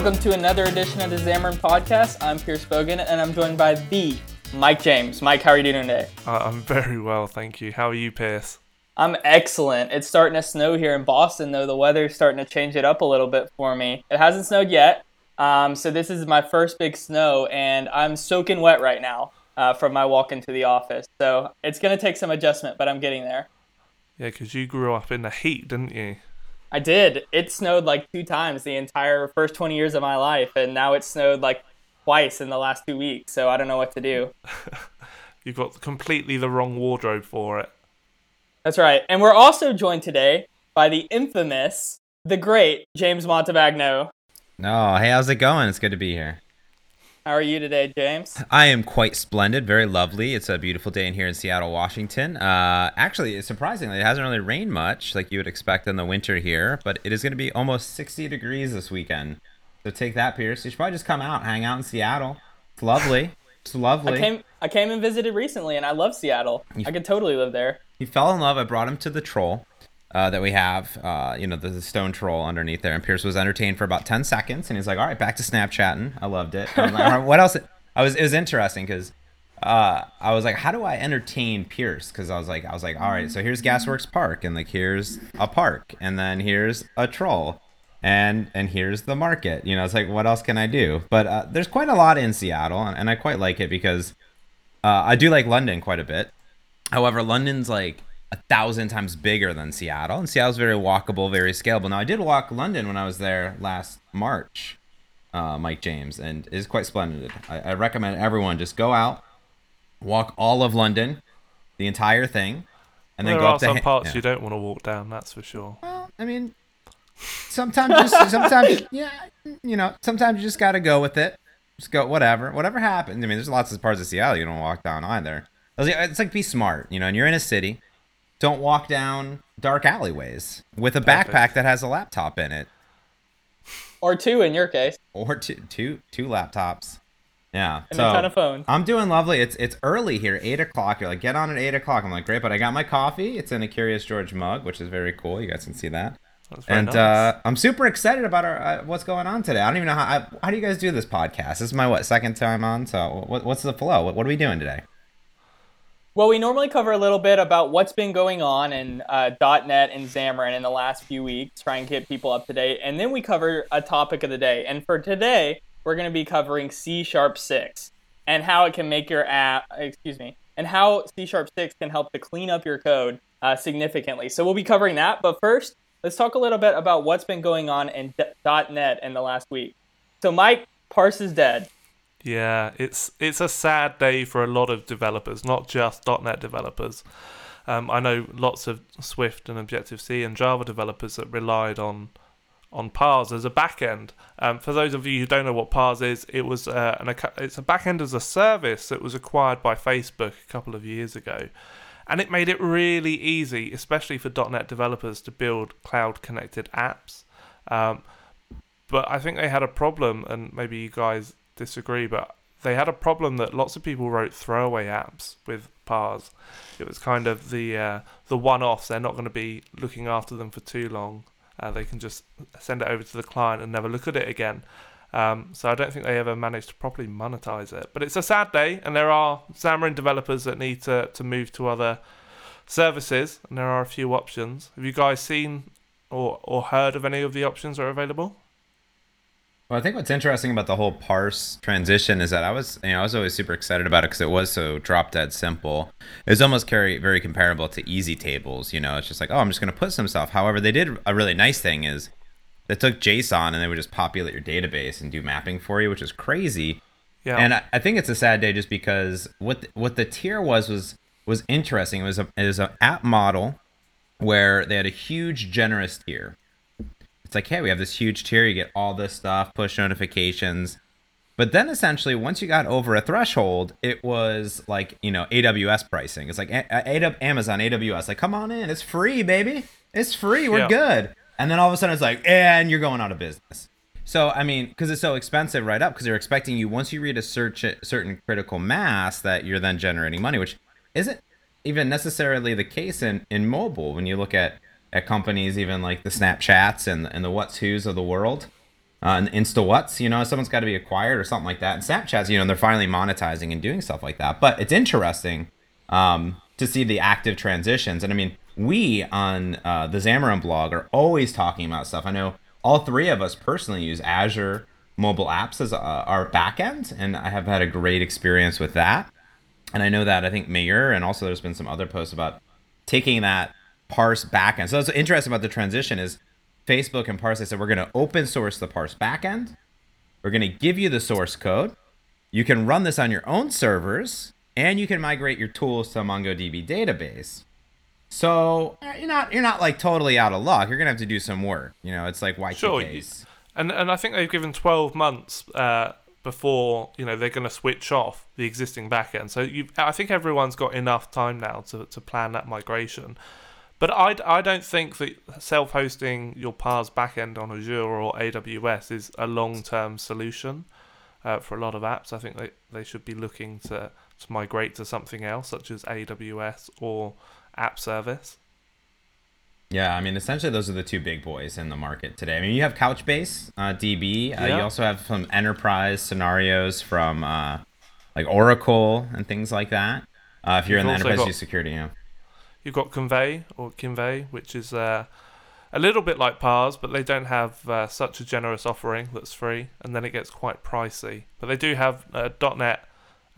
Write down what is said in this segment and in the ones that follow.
Welcome to another edition of the Xamarin Podcast. I'm Pierce Bogan, and I'm joined by the Mike James. Mike, how are you doing today? Uh, I'm very well, thank you. How are you, Pierce? I'm excellent. It's starting to snow here in Boston, though. The weather's starting to change it up a little bit for me. It hasn't snowed yet, um, so this is my first big snow, and I'm soaking wet right now uh, from my walk into the office. So it's going to take some adjustment, but I'm getting there. Yeah, because you grew up in the heat, didn't you? I did. It snowed like two times the entire first 20 years of my life, and now it snowed like twice in the last two weeks. So I don't know what to do. You've got completely the wrong wardrobe for it. That's right. And we're also joined today by the infamous, the great James Montemagno. Oh, hey, how's it going? It's good to be here. How are you today, James? I am quite splendid, very lovely. It's a beautiful day in here in Seattle, Washington. Uh, actually, surprisingly, it hasn't really rained much like you would expect in the winter here, but it is going to be almost 60 degrees this weekend. So take that, Pierce. You should probably just come out, hang out in Seattle. It's lovely. It's lovely. I came, I came and visited recently, and I love Seattle. I could totally live there. He fell in love. I brought him to the troll. Uh, that we have, uh, you know, the, the, stone troll underneath there. And Pierce was entertained for about 10 seconds. And he's like, all right, back to Snapchatting. I loved it. Like, what else? I was, it was interesting because uh, I was like, how do I entertain Pierce? Because I was like, I was like, all right, so here's Gasworks Park, and like here's a park, and then here's a troll, and and here's the market. You know, it's like, what else can I do? But uh, there's quite a lot in Seattle, and, and I quite like it because uh, I do like London quite a bit. However, London's like a thousand times bigger than Seattle, and Seattle's very walkable, very scalable. Now, I did walk London when I was there last March, uh, Mike James, and it is quite splendid. I, I, recommend everyone just go out, walk all of London, the entire thing, and then there go are up some ha- parts yeah. you don't want to walk down. That's for sure. Well, I mean, sometimes just sometimes yeah, you know, sometimes you just got to go with it. Just go whatever, whatever happens. I mean, there's lots of parts of Seattle you don't walk down either. It's like be smart, you know, and you're in a city don't walk down dark alleyways with a Perfect. backpack that has a laptop in it Or two in your case, or two two two laptops yeah and so a ton of phones. i'm doing lovely it's it's early here eight o'clock you're like get on at eight o'clock i'm like great but i got my coffee it's in a curious george mug which is very cool you guys can see that That's very and nice. uh, I'm super excited about our uh, what's going on today. I don't even know how. I, how do you guys do this podcast? This is my what second time on. So what, what's the flow? What, what are we doing today? Well, we normally cover a little bit about what's been going on in uh, .NET and Xamarin in the last few weeks, try and get people up to date, and then we cover a topic of the day. And for today, we're going to be covering C Sharp 6 and how it can make your app, excuse me, and how C Sharp 6 can help to clean up your code uh, significantly. So we'll be covering that. But first, let's talk a little bit about what's been going on in .NET in the last week. So Mike, Parse is dead. Yeah, it's it's a sad day for a lot of developers, not just .NET developers. Um, I know lots of Swift and Objective C and Java developers that relied on on Parse as a backend. Um, for those of you who don't know what Parse is, it was uh, an it's a backend as a service that was acquired by Facebook a couple of years ago, and it made it really easy, especially for .NET developers, to build cloud-connected apps. Um, but I think they had a problem, and maybe you guys disagree, but they had a problem that lots of people wrote throwaway apps with Parse. It was kind of the uh, the one-offs. They're not going to be looking after them for too long. Uh, they can just send it over to the client and never look at it again. Um, so I don't think they ever managed to properly monetize it. But it's a sad day, and there are Xamarin developers that need to, to move to other services, and there are a few options. Have you guys seen or, or heard of any of the options that are available? Well, I think what's interesting about the whole parse transition is that I was, you know, I was always super excited about it because it was so drop dead simple. It's almost carry, very comparable to easy tables. You know, it's just like, oh, I'm just going to put some stuff. However, they did a really nice thing is they took JSON and they would just populate your database and do mapping for you, which is crazy. Yeah. And I, I think it's a sad day just because what the, what the tier was was was interesting. It was a it was an app model where they had a huge generous tier it's like, hey, we have this huge tier. You get all this stuff, push notifications. But then essentially, once you got over a threshold, it was like, you know, AWS pricing. It's like a- a- Amazon, AWS, like, come on in. It's free, baby. It's free. We're Yeah. good. And then all of a sudden, it's like, and you're going out of business. So, I mean, because it's so expensive right up, because they're expecting you, once you read a search uh, certain critical mass, that you're then generating money, which isn't even necessarily the case in, in mobile when you look at at companies even like the Snapchats and and the What's Who's of the world. uh, and InstaWhat's, you know, someone's got to be acquired or something like that. And Snapchat's, you know, they're finally monetizing and doing stuff like that. But it's interesting um, to see the active transitions. And I mean, we on uh, the Xamarin blog are always talking about stuff. I know all three of us personally use Azure mobile apps as uh, our backend, and I have had a great experience with that. And I know that I think Mayur and also there's been some other posts about taking that parse backend. So what's interesting about the transition is Facebook and Parse they said we're going to open source the parse backend. We're going to give you the source code. You can run this on your own servers, and you can migrate your tools to MongoDB database. So uh, you're not you're not like totally out of luck. You're gonna have to do some work. You know, it's like Y2Ks. Sure. And and I think they've given 12 months uh, before you know they're going to switch off the existing backend. So you, I think everyone's got enough time now to, to plan that migration. But I, I don't think that self-hosting your Parse backend on Azure or AWS is a long-term solution uh, for a lot of apps. I think they, they should be looking to, to migrate to something else, such as AWS or App Service. Yeah, I mean, essentially, those are the two big boys in the market today. I mean, you have Couchbase uh, DB. Uh, yeah. You also have some enterprise scenarios from uh, like Oracle and things like that. Uh, if you're you've in the enterprise got, security, yeah. You've got Convey or Kinvey, which is uh, a little bit like Parse, but they don't have uh, such a generous offering that's free, and then it gets quite pricey. But they do have .NET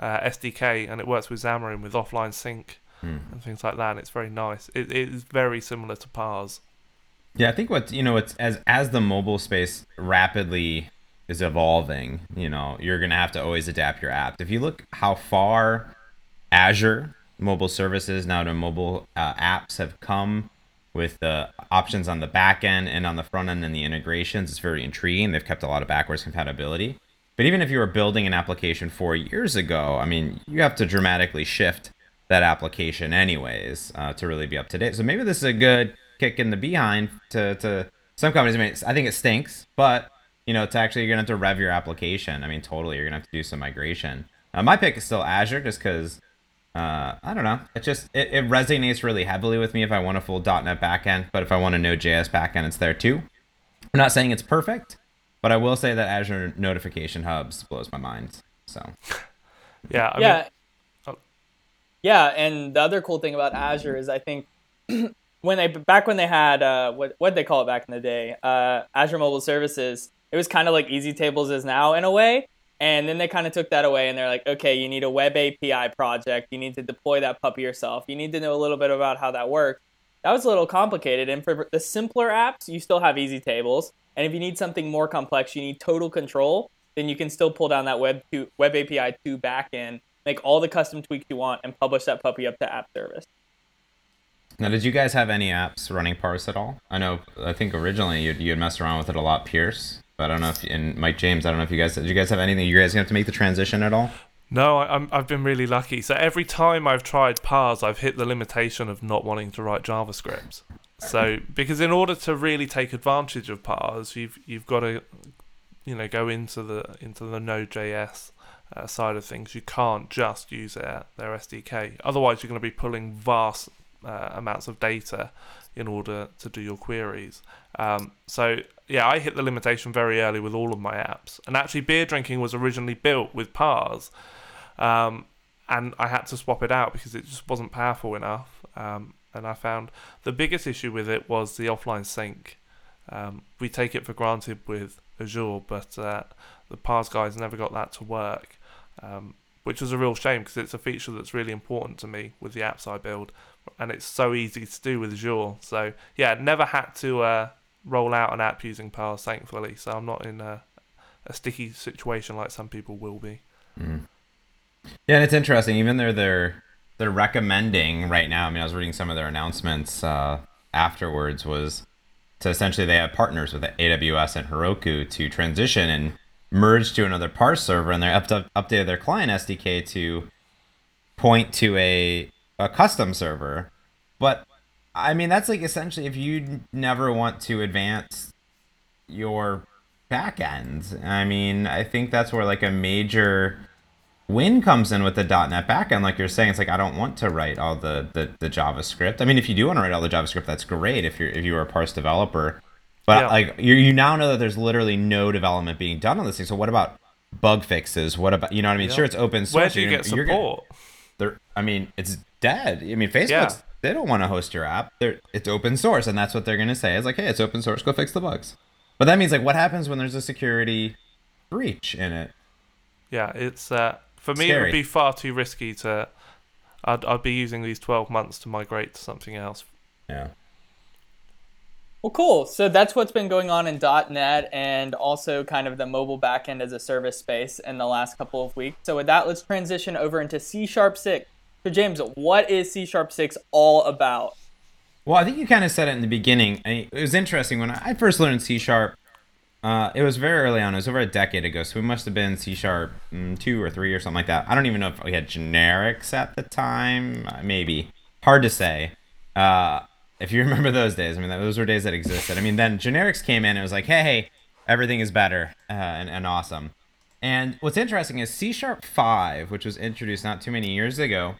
SDK, and it works with Xamarin with offline sync mm. and things like that. And it's very nice. It, it is very similar to Parse. Yeah, I think what you know, it's as as the mobile space rapidly is evolving. You know, you're gonna have to always adapt your app. If you look how far Azure mobile services now to mobile uh, apps have come with the options on the back end and on the front end and the integrations, it's very intriguing. They've kept a lot of backwards compatibility. But even if you were building an application four years ago, I mean, you have to dramatically shift that application anyways uh, to really be up to date. So maybe this is a good kick in the behind to, to some companies. I mean, I think it stinks, but you know, to actually you're gonna have to rev your application. I mean, totally, you're gonna have to do some migration. Uh, my pick is still Azure, just because uh, I don't know. It just it, it resonates really heavily with me if I want a full .NET backend, but if I want a Node.js backend, it's there too. I'm not saying it's perfect, but I will say that Azure Notification Hubs blows my mind. So, yeah, I yeah. Mean, yeah, and the other cool thing about Azure is I think when they back when they had uh, what what they call it back in the day, uh, Azure Mobile Services, it was kind of like Easy Tables is now in a way. And then they kind of took that away and they're like, okay, you need a web API project. You need to deploy that puppy yourself. You need to know a little bit about how that works. That was a little complicated. And for the simpler apps, you still have easy tables. And if you need something more complex, you need total control, then you can still pull down that web to web API 2 backend make all the custom tweaks you want, and publish that puppy up to app service. Now, did you guys have any apps running Parse at all? I know, I think originally you you had messed around with it a lot, Pierce. But I don't know if and Mike James. I don't know if you guys did. You guys have anything? You guys have to make the transition at all? No, I, have been really lucky. So every time I've tried Parse, I've hit the limitation of not wanting to write JavaScript. So because in order to really take advantage of Parse, you've you've got to, you know, go into the into the Node.js uh, side of things, you can't just use their, their SDK. Otherwise, you're going to be pulling vast uh, amounts of data in order to do your queries. Um, so, yeah, I hit the limitation very early with all of my apps. And actually, beer drinking was originally built with Parse, Um, and I had to swap it out because it just wasn't powerful enough. Um, and I found the biggest issue with it was the offline sync. Um, we take it for granted with Azure, but uh, the Parse guys never got that to work um, which was a real shame because it's a feature that's really important to me with the apps I build, and it's so easy to do with Azure. So yeah, never had to uh, roll out an app using Parse, thankfully. So I'm not in a, a sticky situation like some people will be. Mm. Yeah, and it's interesting. Even though they're they're recommending right now. I mean, I was reading some of their announcements uh, afterwards. Was to essentially they have partners with AWS and Heroku to transition and merge to another parse server and they up updated their client SDK to point to a, a custom server. But I mean, that's like essentially if you never want to advance your backend. I mean, I think that's where like a major win comes in with the .NET backend. Like you're saying, it's like I don't want to write all the, the, the JavaScript. I mean, if you do want to write all the JavaScript, that's great. If you're if you are a parse developer, But Yeah. like you, you now know that there's literally no development being done on this thing. So what about bug fixes? What about you know what I mean? Yeah. Sure, it's open source. Where do you get gonna- support? they're, I mean, it's dead. I mean, Facebook's Yeah. They don't want to host your app. They're, it's open source, and that's what they're gonna say. It's like, hey, it's open source. Go fix the bugs. But that means like, what happens when there's a security breach in it? Yeah, it's uh, for me it would be far too risky to. I'd I'd be using these twelve months to migrate to something else. Yeah. Well, cool. So that's what's been going on in .NET and also kind of the mobile backend as a service space in the last couple of weeks. So with that, let's transition over into C Sharp 6. So James, what is C Sharp 6 all about? Well, I think you kind of said it in the beginning. I, it was interesting when I first learned C sharp. Uh, it was very early on. It was over a decade ago, so we must have been C sharp mm, two or three or something like that. I don't even know if we had generics at the time. Uh, maybe hard to say. Uh, if you remember those days, I mean, those were days that existed. I mean, then generics came in. It was like, hey, hey, everything is better uh, and, and awesome. And what's interesting is C sharp five, which was introduced not too many years ago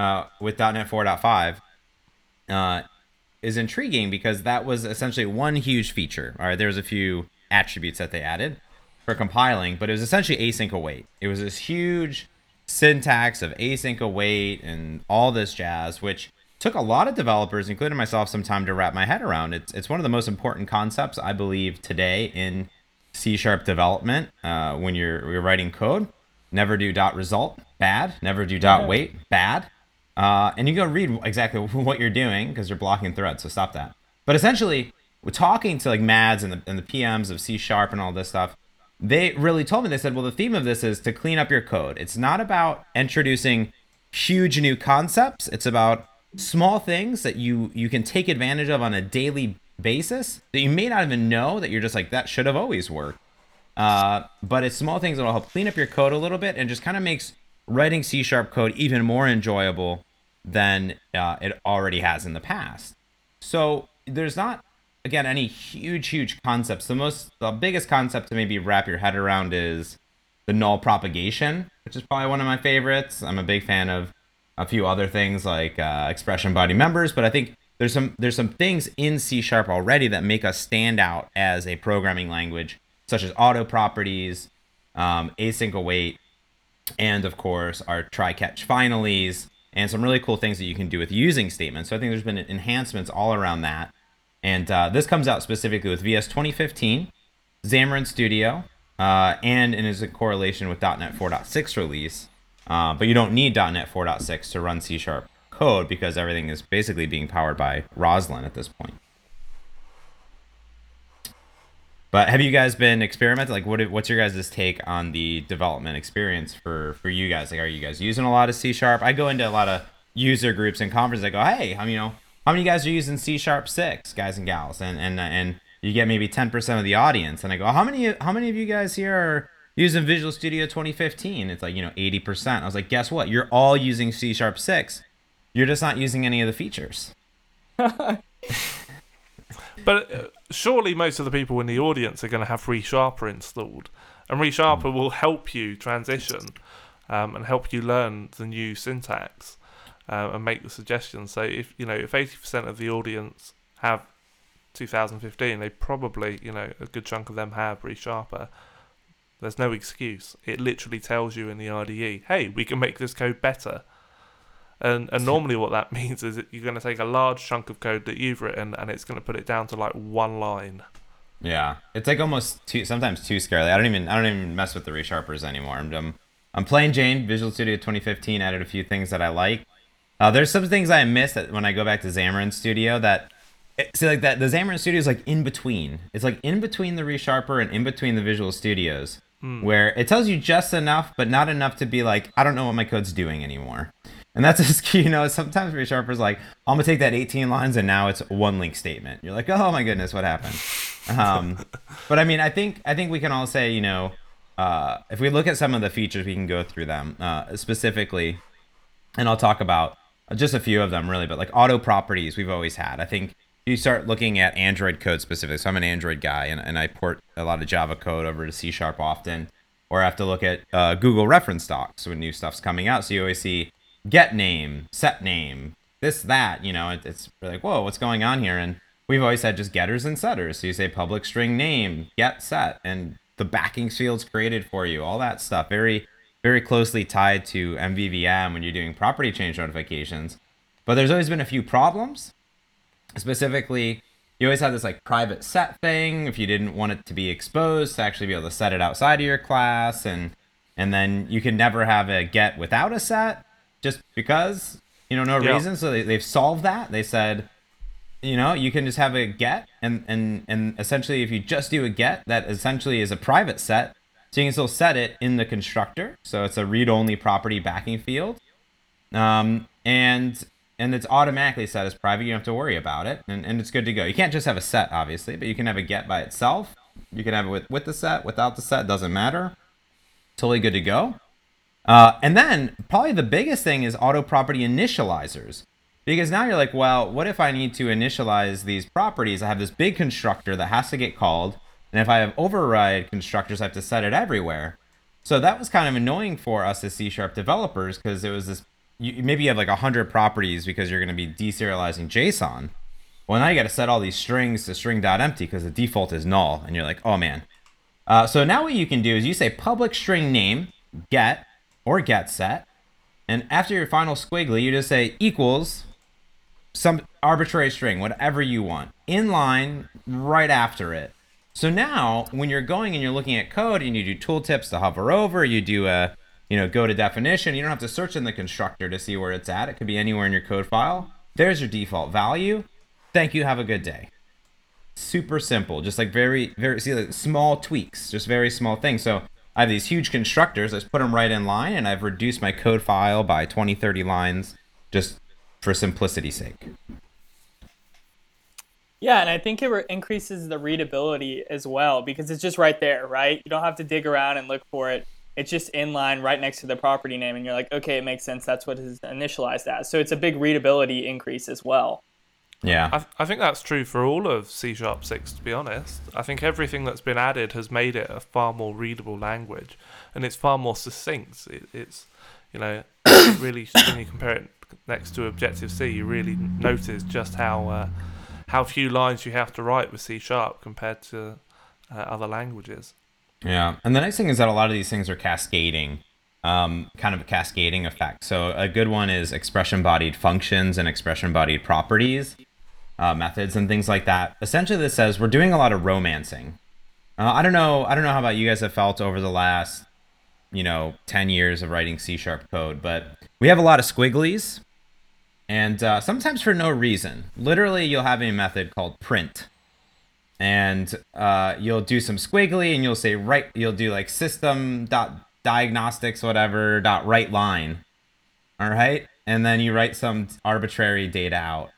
uh, with .NET 4.5. Uh, is intriguing because that was essentially one huge feature. All right, there's a few attributes that they added for compiling, but it was essentially async await. It was this huge syntax of async await and all this jazz, which took a lot of developers, including myself, some time to wrap my head around. It's it's one of the most important concepts I believe today in C sharp development uh, when you're, you're writing code. Never do dot result bad. Never do dot wait bad. Uh, and you go read exactly what you're doing because you're blocking threads. So stop that. But essentially, we're talking to like Mads and the, and the PMs of C Sharp and all this stuff. They really told me, they said, well, the theme of this is to clean up your code. It's not about introducing huge new concepts. It's about small things that you you can take advantage of on a daily basis that you may not even know that you're just like that should have always worked. Uh, but it's small things that will help clean up your code a little bit and just kind of makes writing C sharp code even more enjoyable than uh, it already has in the past. So there's not again any huge huge concepts. The most the biggest concept to maybe wrap your head around is the null propagation, which is probably one of my favorites. I'm a big fan of a few other things like uh, expression body members, but I think there's some there's some things in C sharp already that make us stand out as a programming language, such as auto properties, um, async await, and of course our try catch finalies, and some really cool things that you can do with using statements. So I think there's been enhancements all around that, and uh, this comes out specifically with VS 2015, Xamarin Studio, uh, and it is a correlation with .NET 4.6 release. Uh, but you don't need .NET 4.6 to run C Sharp code because everything is basically being powered by Roslyn at this point. But have you guys been experimenting? Like, what what's your guys' take on the development experience for for you guys? Like, are you guys using a lot of C Sharp? I go into a lot of user groups and conferences. I go, hey, how you know how many guys are using C Sharp six, guys and gals, and and and you get maybe ten percent of the audience. And I go, how many how many of you guys here are using Visual Studio 2015? It's like you know eighty percent. I was like, guess what? You're all using C Sharp six. You're just not using any of the features. But uh, surely most of the people in the audience are going to have ReSharper installed, and ReSharper will help you transition um, and help you learn the new syntax uh, and make the suggestions. So if you know if eighty percent of the audience have 2015, they probably you know a good chunk of them have ReSharper. There's no excuse. It literally tells you in the IDE, hey, we can make this code better. And, and normally what that means is that you're going to take a large chunk of code that you've written and it's going to put it down to like one line. Yeah, it's like almost too sometimes too scary. I don't even I don't even mess with the resharpers anymore. I'm I'm, I'm playing Jane Visual Studio 2015. Added a few things that I like. Uh, there's some things I miss that when I go back to Xamarin Studio that see like that the Xamarin Studio is like in between. It's like in between the resharper and in between the Visual Studios, where it tells you just enough, but not enough to be like I don't know what my code's doing anymore. And that's just you know sometimes resharper's like I'm gonna take that 18 lines and now it's one LINQ statement. You're like oh my goodness what happened? Um, but I mean I think I think we can all say you know uh, if we look at some of the features we can go through them uh, specifically, and I'll talk about just a few of them really. But like auto properties we've always had. I think you start looking at Android code specifically. So I'm an Android guy and, and I port a lot of Java code over to C sharp often. Or I have to look at uh, Google reference docs when new stuff's coming out. So you always see get name, set name, this, that, you know, it, it's like, whoa, what's going on here? And we've always had just getters and setters. So you say public string name, get set, and the backing field's created for you, all that stuff. Very, very closely tied to MVVM when you're doing property change notifications. But there's always been a few problems. Specifically, you always have this like private set thing if you didn't want it to be exposed to actually be able to set it outside of your class and and then you can never have a get without a set just because you know no Yeah. reason so they, they've solved that they said you know you can just have a get and and and essentially if you just do a get that essentially is a private set so you can still set it in the constructor so it's a read-only property backing field um, and and it's automatically set as private. You don't have to worry about it, and, and it's good to go. You can't just have a set, obviously, but you can have a get by itself. You can have it with, with the set, without the set, doesn't matter. Totally good to go. Uh, and then probably the biggest thing is auto property initializers. Because now you're like, well, what if I need to initialize these properties? I have this big constructor that has to get called. And if I have override constructors, I have to set it everywhere. So that was kind of annoying for us as C sharp developers because it was this. You, maybe you have like 100 properties because you're going to be deserializing JSON. Well, now you got to set all these strings to string.empty because the default is null. And you're like, oh man. Uh, so now what you can do is you say public string name get or get set. And after your final squiggly, you just say equals some arbitrary string, whatever you want, in line right after it. So now, when you're going and you're looking at code and you do tooltips to hover over, you do a, you know, go to definition, you don't have to search in the constructor to see where it's at. It could be anywhere in your code file. There's your default value. Thank you. Have a good day. Super simple, just like very, very, see, like small tweaks, just very small things. So I have these huge constructors. I just put them right in line, and I've reduced my code file by 20, 30 lines just for simplicity's sake. Yeah, and I think it re- increases the readability as well because it's just right there, right? You don't have to dig around and look for it. It's just in line right next to the property name, and you're like, okay, it makes sense. That's what it's initialized as. So it's a big readability increase as well. Yeah. I, I think that's true for all of C Sharp 6, to be honest. I think everything that's been added has made it a far more readable language and it's far more succinct. It, it's, you know, really, when you compare it next to Objective C, you really notice just how, uh, how few lines you have to write with C Sharp compared to uh, other languages. Yeah, and the nice thing is that a lot of these things are cascading, um, kind of a cascading effect. So a good one is expression-bodied functions and expression-bodied properties, uh, methods, and things like that. Essentially, this says we're doing a lot of romancing. Uh, I don't know. I don't know how about you guys have felt over the last, you know, ten years of writing C sharp code, but we have a lot of squigglies, and uh, sometimes for no reason. Literally, you'll have a method called print and uh, you'll do some squiggly and you'll say right you'll do like system dot diagnostics whatever dot write line all right and then you write some arbitrary data out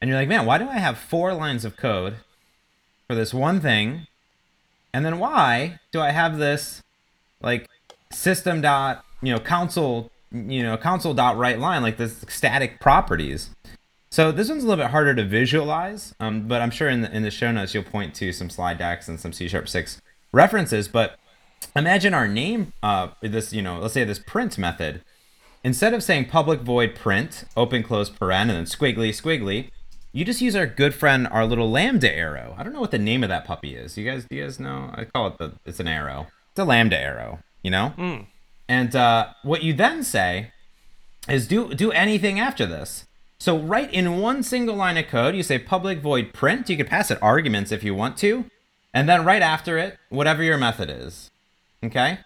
and you're like man why do i have four lines of code for this one thing and then why do i have this like system dot you know console you know console dot write line like this static properties so this one's a little bit harder to visualize, um, but I'm sure in the, in the show notes you'll point to some slide decks and some C Sharp 6 references. But imagine our name, uh, this you know, let's say this print method. Instead of saying public void print, open close paren, and then squiggly squiggly, you just use our good friend, our little lambda arrow. I don't know what the name of that puppy is. You guys, do you guys know? I call it the. It's an arrow. It's a lambda arrow. You know. Mm. And uh, what you then say is do do anything after this. So right in one single line of code, you say public void print. You could pass it arguments if you want to, and then right after it, whatever your method is. Okay.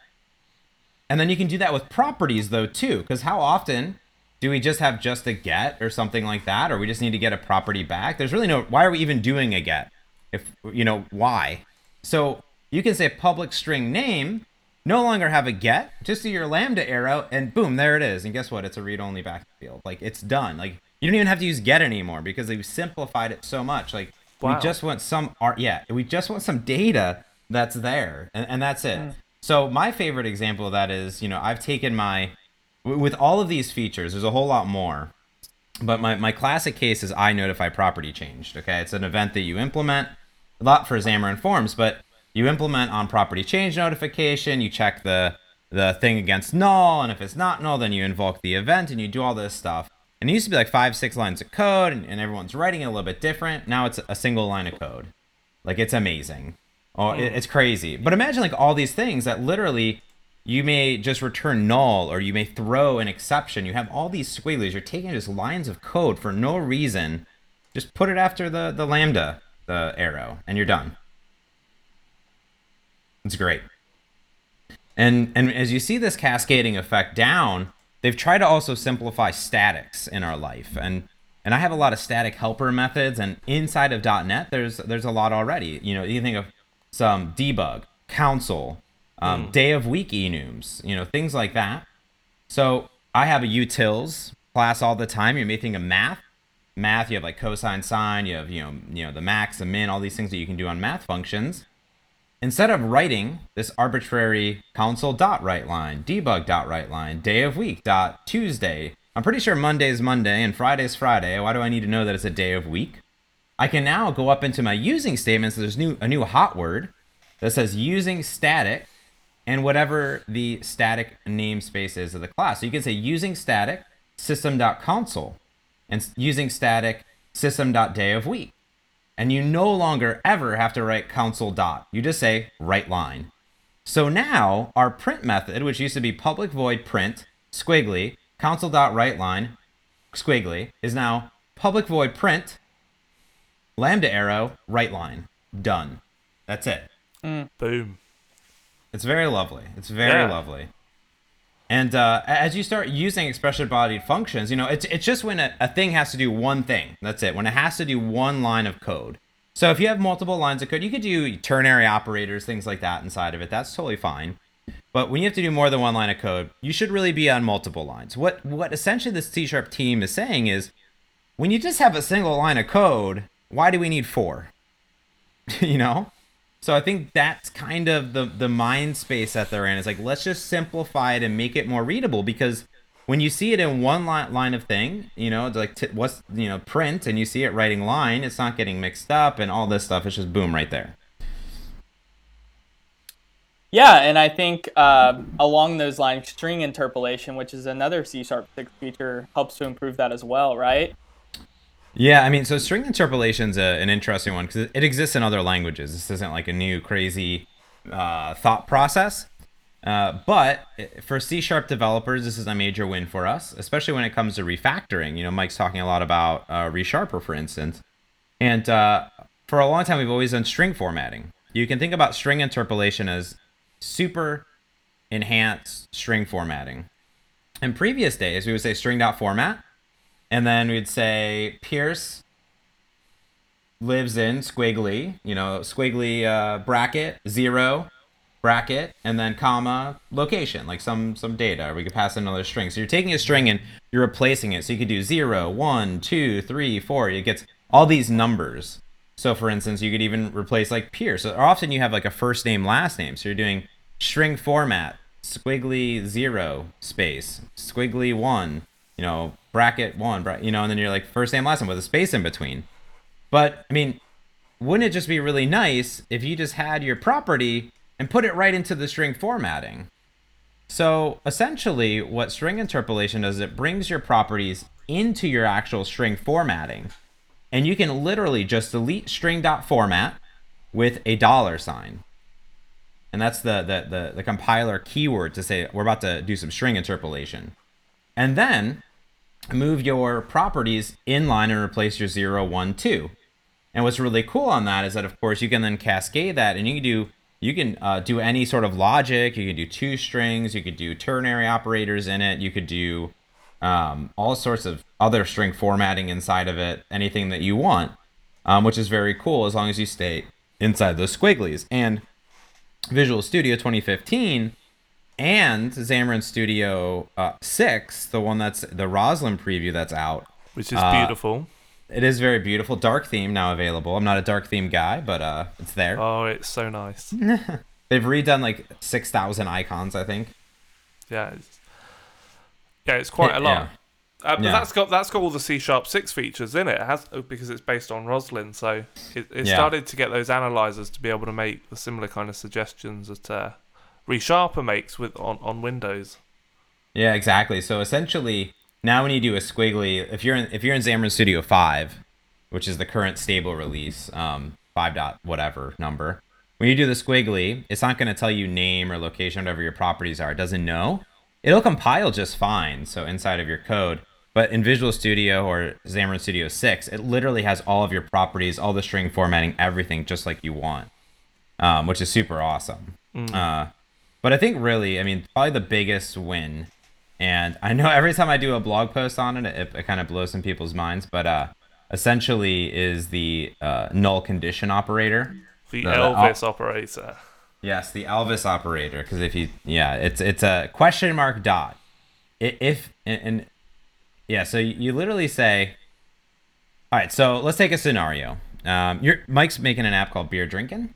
And then you can do that with properties though too, because how often do we just have just a get or something like that, or we just need to get a property back? There's really no. Why are we even doing a get? If you know why. So you can say public string name no longer have a get, just do your lambda arrow, and boom, there it is. And guess what? It's a read-only backfield. Like it's done. Like you don't even have to use get anymore because they've simplified it so much. Like Wow. we just want some art. Yeah, we just want some data that's there, and, and that's it. Mm. So my favorite example of that is, you know, I've taken my with all of these features. There's a whole lot more, but my my classic case is I notify property changed. Okay, it's an event that you implement a lot for Xamarin Forms, but you implement on property change notification. You check the the thing against null, and if it's not null, then you invoke the event and you do all this stuff. And it used to be like five, six lines of code, and, and everyone's writing it a little bit different. Now it's a single line of code. Like it's amazing. Oh, it, hmm. it's crazy. But imagine like all these things that literally you may just return null or you may throw an exception. You have all these squigglies. You're taking just lines of code for no reason. Just put it after the, the lambda, the arrow, and you're done. It's great. And and as you see this cascading effect down, they've tried to also simplify statics in our life. And and I have a lot of static helper methods and inside of .NET there's there's a lot already. You know, you think of some debug, console, um, day of week enums, you know, things like that. So I have a utils class all the time. You may think of math. Math, you have like cosine, sine, you have, you know, you know, the max, the min, all these things that you can do on math functions. Instead of writing this arbitrary console dot write line, debug dot write line, day of week dot Tuesday, I'm pretty sure Monday is Monday and Friday is Friday. Why do I need to know that it's a day of week? I can now go up into my using statements. There's new a new hot word that says using static and whatever the static namespace is of the class. So you can say using static system.console and using static system.day of week. And you no longer ever have to write console dot. You just say write line. So now our print method, which used to be public void print squiggly console dot write line squiggly, is now public void print lambda arrow write line. Done. That's it. Mm. Boom. It's very lovely. It's very Yeah. lovely. And uh, as you start using expression-bodied functions, you know, it's, it's just when a, a thing has to do one thing. That's it. When it has to do one line of code. So if you have multiple lines of code, you could do ternary operators, things like that inside of it. That's totally fine. But when you have to do more than one line of code, you should really be on multiple lines. What what essentially the C sharp team is saying is, when you just have a single line of code, why do we need four? you know? So I think that's kind of the the mind space that they're in. It's like let's just simplify it and make it more readable because when you see it in one line, line of thing, you know, it's like t- what's you know print and you see it writing line, it's not getting mixed up and all this stuff. It's just boom right there. Yeah, and I think uh, along those lines, string interpolation, which is another C Sharp 6 feature, helps to improve that as well, right? Yeah, I mean, so string interpolation is an interesting one because it, exists in other languages. This isn't like a new crazy uh, thought process. Uh, but for C sharp developers, this is a major win for us, especially when it comes to refactoring. You know, Mike's talking a lot about uh, ReSharper, for instance. And uh, for a long time, we've always done string formatting. You can think about string interpolation as super enhanced string formatting. In previous days, we would say string.format, and then we'd say Pierce lives in squiggly, you know, squiggly uh, bracket zero bracket and then comma location, like some some data. We could pass another string. So you're taking a string and you're replacing it. So you could do zero, one, two, three, four. It gets all these numbers. So for instance, you could even replace like Pierce. So often you have like a first name, last name. So you're doing string format, squiggly zero space, squiggly one, you know, bracket one, bra- you know, and then you're like first name, last name with a space in between. But I mean, wouldn't it just be really nice if you just had your property and put it right into the string formatting? So essentially, what string interpolation does, is it brings your properties into your actual string formatting. And you can literally just delete string.format with a dollar sign. And that's the, the, the, the compiler keyword to say we're about to do some string interpolation. And then move your properties in line and replace your 0, 1, 2. And what's really cool on that is that, of course, you can then cascade that, and you can do you can uh, do any sort of logic. You can do two strings. You could do ternary operators in it. You could do um, all sorts of other string formatting inside of it. Anything that you want, um, which is very cool as long as you stay inside those squigglies. And Visual Studio 2015 and Xamarin Studio uh, 6, the one that's the Roslyn preview that's out, which is Uh, beautiful. it is very beautiful. Dark theme now available. I'm not a dark theme guy, but uh, it's there. Oh, it's so nice. They've redone like 6,000 icons, I think. Yeah, it's, yeah, it's quite a lot. Yeah. Uh, but Yeah. that's got that's got all the C sharp six features in it. It has because it's based on Roslyn, so it, it Yeah. started to get those analyzers to be able to make the similar kind of suggestions that uh, ReSharper makes with on, on Windows. Yeah, exactly. So essentially, Now, when you do a squiggly, if you're in if you're in Xamarin Studio Five, which is the current stable release, um, five dot whatever number, when you do the squiggly, it's not going to tell you name or location, whatever your properties are. It doesn't know. It'll compile just fine. So inside of your code, but in Visual Studio or Xamarin Studio 6, it literally has all of your properties, all the string formatting, everything just like you want, um, which is super awesome. Uh, but I think really, I mean, probably the biggest win, and I know every time I do a blog post on it, it, it kind of blows some people's minds, but uh, essentially is the uh, null condition operator. The The- the Elvis operator. Yes, the Elvis operator. Because if you, yeah, it's it's a question mark dot. If and, and yeah, so you literally say, all right. So let's take a scenario. Um, Mike's making an app called Beer Drinking.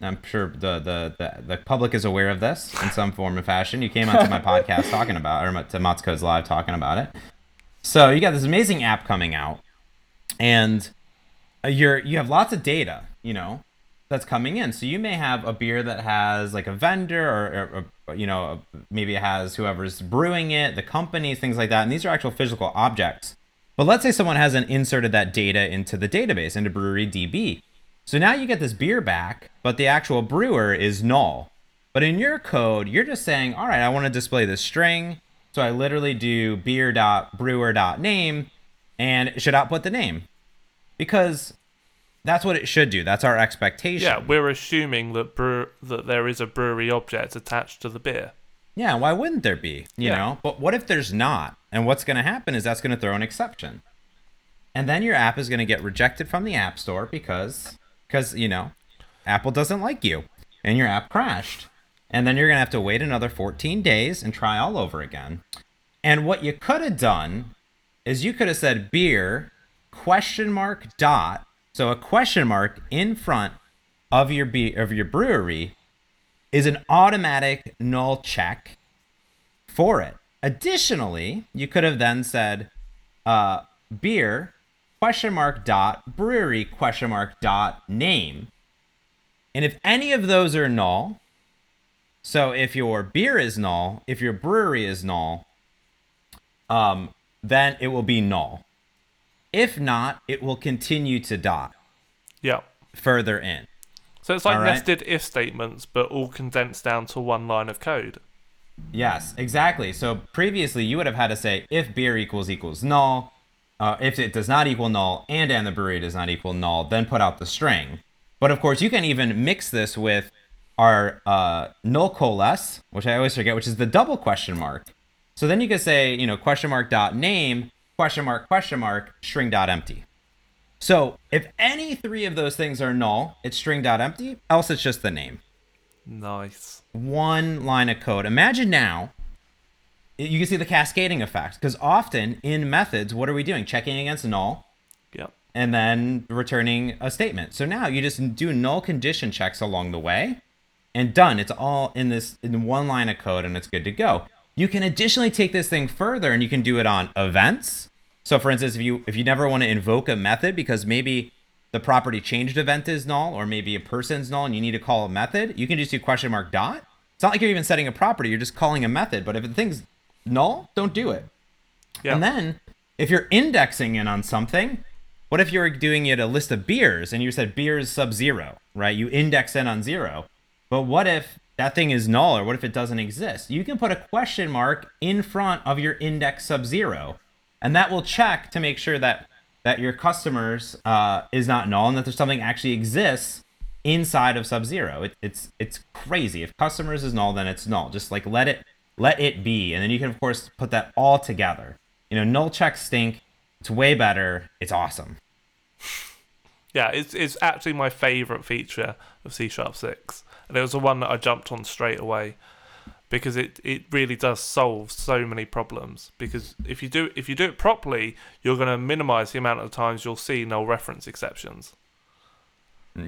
I'm sure the, the the the public is aware of this in some form or fashion. You came onto my podcast talking about, or to Codes Live talking about it. So you got this amazing app coming out, and uh, you're you have lots of data, you know, that's coming in. So you may have a beer that has like a vendor, or, or, or you know, maybe it has whoever's brewing it, the companies, things like that, and these are actual physical objects. But let's say someone hasn't inserted that data into the database, into Brewery DB. So now you get this beer back, but the actual brewer is null. But in your code, you're just saying, all right, I want to display this string. So I literally do beer.brewer.name and it should output the name. Because that's what it should do. That's our expectation. Yeah, we're assuming that brew- that there is a brewery object attached to the beer. Yeah, why wouldn't there be? You Yeah. know? But what if there's not? And what's going to happen is that's going to throw an exception. And then your app is going to get rejected from the App Store because cuz you know, Apple doesn't like you and your app crashed. And then you're going to have to wait another 14 days and try all over again. And what you could have done is you could have said beer question mark dot so a question mark in front of your be- of your brewery is an automatic null check for it. Additionally, you could have then said uh, beer question mark dot brewery question mark dot name. And if any of those are null, so if your beer is null, if your brewery is null, um, then it will be null. If not, it will continue to dot Yeah. further in. So it's like right. nested if statements, but all condensed down to one line of code. Yes, exactly. So previously, you would have had to say if beer equals equals null, uh, if it does not equal null, and and the brewery does not equal null, then put out the string. But of course, you can even mix this with our uh, null coalesce, which I always forget, which is the double question mark. So then you could say, you know, question mark dot name question mark question mark string dot empty. So if any three of those things are null, it's string dot empty. Else, it's just the name Nice. one line of code. Imagine now, you can see the cascading effect because often in methods, what are we doing? Checking against null Yep. and then returning a statement. So now you just do null condition checks along the way and done. It's all in this in one line of code and it's good to go. You can additionally take this thing further and you can do it on events. So for instance, if you if you never want to invoke a method because maybe the property changed event is null or maybe a person's null and you need to call a method, you can just do question mark dot. It's not like you're even setting a property, you're just calling a method, but if the thing's null, don't do it. Yeah. And then if you're indexing in on something, what if you're doing it a list of beers and you said beers sub zero, right? You index in on zero. But what if that thing is null or what if it doesn't exist? You can put a question mark in front of your index sub zero. And that will check to make sure that that your customers uh, is not null and that there's something actually exists inside of sub zero. It, it's it's crazy. If customers is null, then it's null. Just like let it let it be, and then you can of course put that all together. You know, null checks stink. It's way better. It's awesome. Yeah, it's it's actually my favorite feature of C Sharp 6. And it was the one that I jumped on straight away because it, it really does solve so many problems because if you do if you do it properly, you're going to minimize the amount of times you'll see null reference exceptions.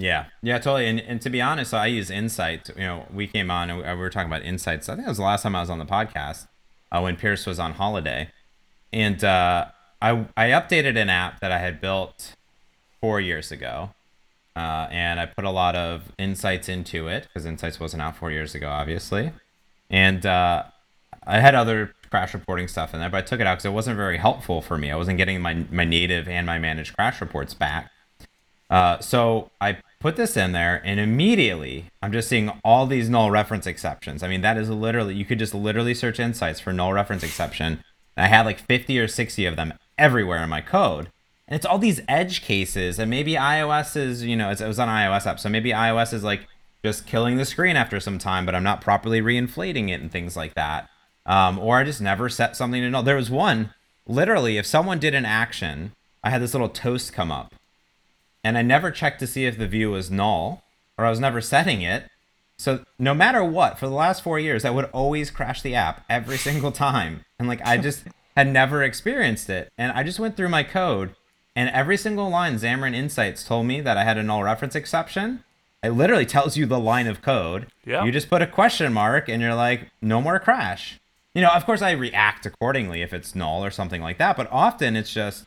Yeah, yeah, totally. And, and to be honest, I use Insight. You know, we came on and we we were talking about Insights. I think it was the last time I was on the podcast uh, when Pierce was on holiday, and uh, I I updated an app that I had built four years ago, uh, and I put a lot of insights into it because Insights wasn't out four years ago, obviously, and uh, I had other crash reporting stuff in there, but I took it out because it wasn't very helpful for me. I wasn't getting my my native and my managed crash reports back. Uh, so I put this in there, and immediately I'm just seeing all these null reference exceptions. I mean, that is literally you could just literally search insights for null reference exception. I had like 50 or 60 of them everywhere in my code. And it's all these edge cases, and maybe iOS is, you know, it was on iOS app, so maybe iOS is like just killing the screen after some time, but I'm not properly reinflating it and things like that. Um, or I just never set something to null. There was one, literally, if someone did an action, I had this little toast come up, and I never checked to see if the view was null, or I was never setting it. So no matter what, for the last four years, I would always crash the app every single time, and like I just had never experienced it. And I just went through my code, and every single line Xamarin Insights told me that I had a null reference exception it literally tells you the line of code. Yeah. You just put a question mark and you're like, no more crash. You know, of course, I react accordingly if it's null or something like that, but often it's just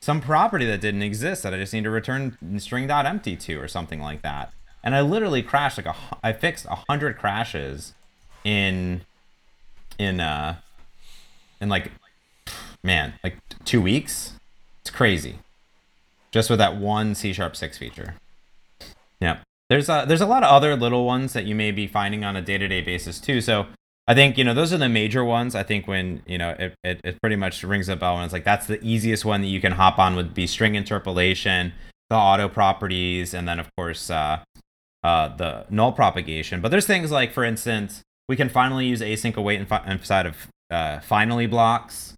some property that didn't exist that I just need to return string.empty to or something like that. And I literally crashed like a, I fixed a hundred crashes in, in, uh, in like, man, like two weeks. It's crazy. Just with that one C sharp six feature. Yeah there's a there's a lot of other little ones that you may be finding on a day-to-day basis too so i think you know those are the major ones. I think when you know it, it, it pretty much rings a bell when it's like that's the easiest one that you can hop on would be string interpolation the auto properties and then of course uh, uh, the null propagation. But there's things like for instance we can finally use async await inside of uh, finally blocks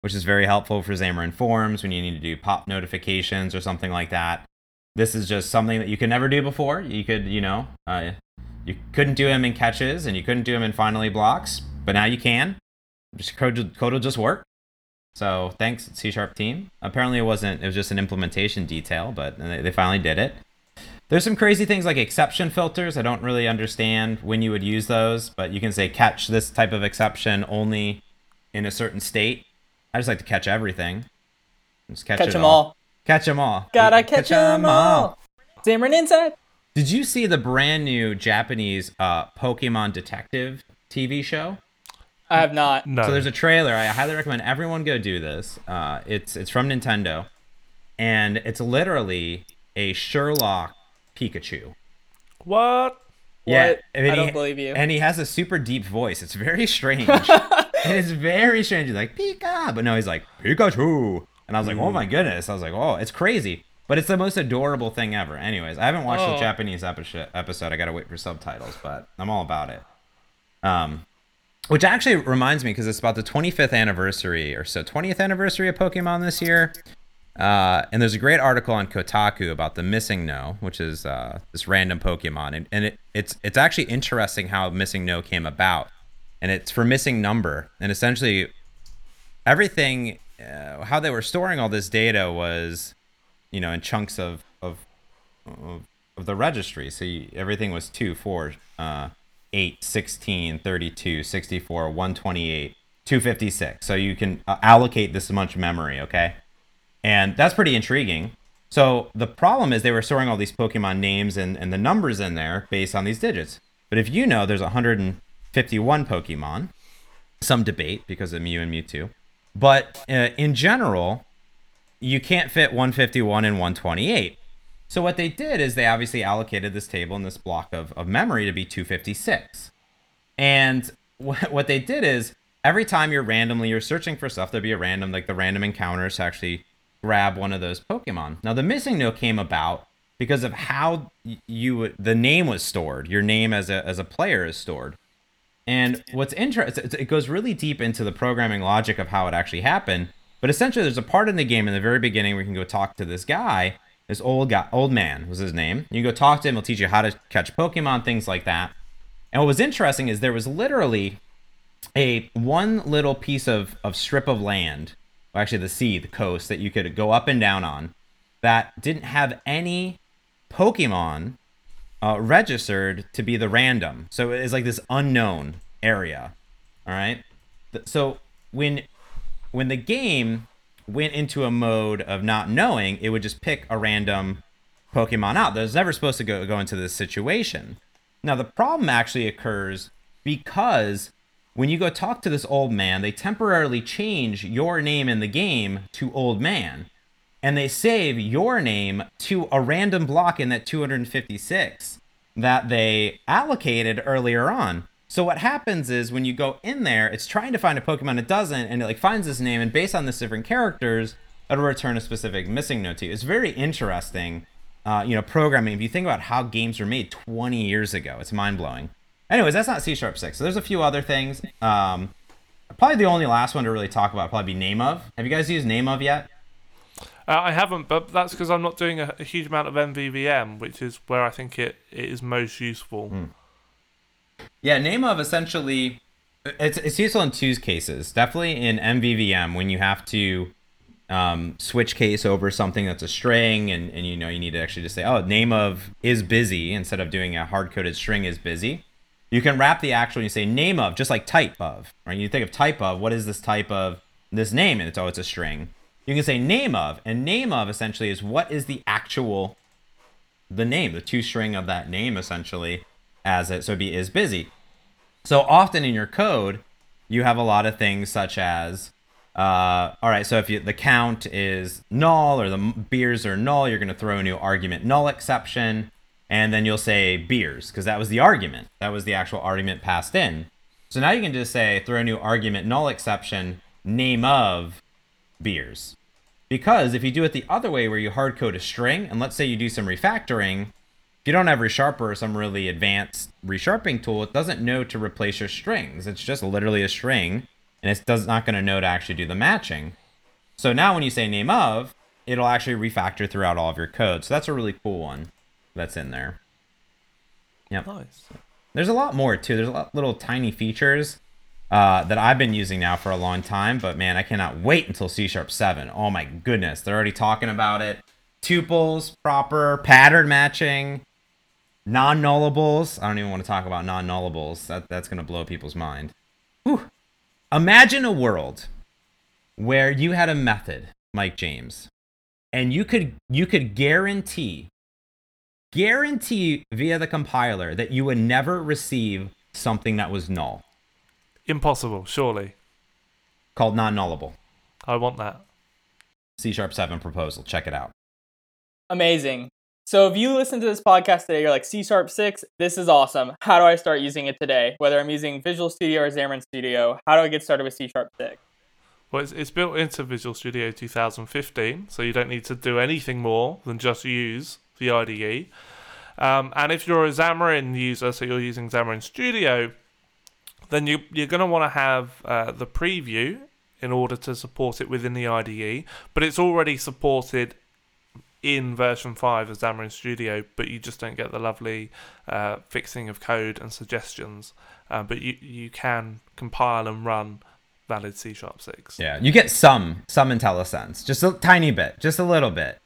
which is very helpful for xamarin forms when you need to do pop notifications or something like that. This is just something that you could never do before. You could, you know, uh, you couldn't do them in catches and you couldn't do them in finally blocks, but now you can. Just code, code will just work. So thanks C Sharp team. Apparently it wasn't. It was just an implementation detail, but they finally did it. There's some crazy things like exception filters. I don't really understand when you would use those, but you can say catch this type of exception only in a certain state. I just like to catch everything. Just catch, catch them all. all. Catch them all. Gotta catch, them all. Xamarin Insights. Did you see the brand new Japanese uh, Pokemon Detective TV show? I have not. No. So there's a trailer. I highly recommend everyone go do this. Uh, it's it's from Nintendo, and it's literally a Sherlock Pikachu. What? Yeah, what? I, mean, I don't he, believe you. And he has a super deep voice. It's very strange. it's very strange. He's like Pika, but no, he's like Pikachu. And I was like, oh my goodness. I was like, oh, it's crazy. But it's the most adorable thing ever. Anyways, I haven't watched oh. the Japanese episode. I got to wait for subtitles, but I'm all about it. Um, which actually reminds me because it's about the 25th anniversary or so, 20th anniversary of Pokemon this year. Uh, and there's a great article on Kotaku about the MissingNo, which is uh, this random Pokemon, and, and it, it's it's actually interesting how MissingNo came about, and it's for missing number, and essentially everything uh, how they were storing all this data was, you know, in chunks of of of, of the registry. So you, everything was 2, 4, uh, 8, 16, 32, 64, 128, 256. So you can uh, allocate this much memory, okay? And that's pretty intriguing. So the problem is they were storing all these Pokemon names and, and the numbers in there based on these digits. But if you know there's 151 Pokemon, some debate because of Mew and Mewtwo, but uh, in general, you can't fit 151 and 128. So what they did is they obviously allocated this table and this block of, of memory to be 256. And wh- what they did is every time you're randomly you're searching for stuff, there'll be a random like the random encounters to actually grab one of those Pokemon. Now the MissingNo came about because of how you the name was stored. Your name as a as a player is stored. And what's interesting, it goes really deep into the programming logic of how it actually happened. But essentially, there's a part in the game in the very beginning where you can go talk to this guy. This old guy, old man was his name. You can go talk to him. He'll teach you how to catch Pokemon, things like that. And what was interesting is there was literally a one little piece of, of strip of land, actually the sea, the coast that you could go up and down on, that didn't have any Pokemon uh, registered to be the random. So it's like this unknown area. All right. So when when the game went into a mode of not knowing, it would just pick a random Pokemon out. That was never supposed to go go into this situation. Now the problem actually occurs because when you go talk to this old man, they temporarily change your name in the game to old man. And they save your name to a random block in that 256 that they allocated earlier on. So what happens is when you go in there, it's trying to find a Pokemon it doesn't, and it like finds this name, and based on this different characters, it'll return a specific missing note to you. It's very interesting, uh, you know, programming. If you think about how games were made 20 years ago, it's mind blowing. Anyways, that's not C sharp six. So there's a few other things. Um, probably the only last one to really talk about probably be name of. Have you guys used name of yet? Uh, I haven't, but that's because I'm not doing a, a, huge amount of MVVM, which is where I think it, it is most useful. Mm. Yeah, name of essentially it's it's useful in two cases. Definitely in MVVM when you have to um, switch case over something that's a string and, and you know you need to actually just say, oh, name of is busy instead of doing a hard coded string is busy. You can wrap the actual you say name of just like type of, right? You think of type of, what is this type of this name? And it's oh, it's a string. You can say name of, and name of essentially is what is the actual the name, the two string of that name essentially as it so be is busy. So often in your code, you have a lot of things such as uh, all right, so if you, the count is null or the beers are null, you're going to throw a new argument null exception, and then you'll say beers because that was the argument. That was the actual argument passed in. So now you can just say throw a new argument null exception name of beers. Because if you do it the other way where you hard code a string, and let's say you do some refactoring, if you don't have ReSharper or some really advanced resharpening tool, it doesn't know to replace your strings. It's just literally a string, and it's does not going to know to actually do the matching. So now when you say name of, it'll actually refactor throughout all of your code. So that's a really cool one that's in there. Yep. Nice. There's a lot more too. There's a lot little tiny features uh, that I've been using now for a long time, but man, I cannot wait until C Sharp 7. Oh my goodness, they're already talking about it. Tuples, proper pattern matching, non-nullables. I don't even want to talk about non-nullables. That that's gonna blow people's mind. Whew. Imagine a world where you had a method, Mike James, and you could you could guarantee guarantee via the compiler that you would never receive something that was null. Impossible, surely. Called non-nullable. I want that. C sharp 7 proposal. Check it out. Amazing. So if you listen to this podcast today, you're like C Sharp 6, this is awesome. How do I start using it today? Whether I'm using Visual Studio or Xamarin Studio, how do I get started with C Sharp 6? Well, it's, it's built into Visual Studio 2015, so you don't need to do anything more than just use the IDE. Um, and if you're a Xamarin user, so you're using Xamarin Studio, then you, you're going to want to have uh, the preview in order to support it within the IDE, but it's already supported in version 5 of Xamarin Studio, but you just don't get the lovely uh, fixing of code and suggestions. Uh, but you, you can compile and run valid C Sharp 6. Yeah, you get some some IntelliSense, just a tiny bit, just a little bit.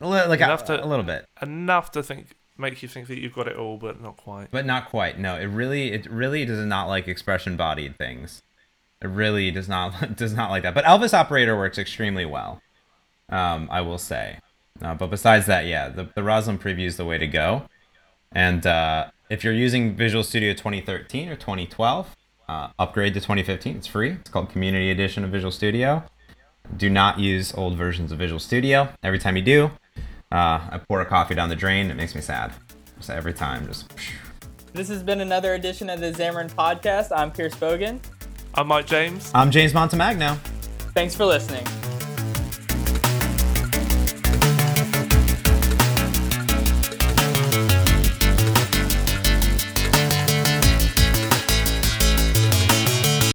A li- like a, to, a little bit. Enough to think make you think that you've got it all, but not quite. But not quite. No, it really it really does not like expression bodied things. It really does not does not like that. But Elvis operator works extremely well. Um, I will say. Uh, but besides that, yeah, the, the Roslyn preview is the way to go. And uh, if you're using Visual Studio 2013 or 2012, uh, upgrade to 2015. It's free. It's called Community Edition of Visual Studio. Do not use old versions of Visual Studio. Every time you do, uh, I pour a coffee down the drain. It makes me sad. So every time, just. This has been another edition of the Xamarin Podcast. I'm Pierce Boggan. I'm Mike James. I'm James Montemagno. Thanks for listening.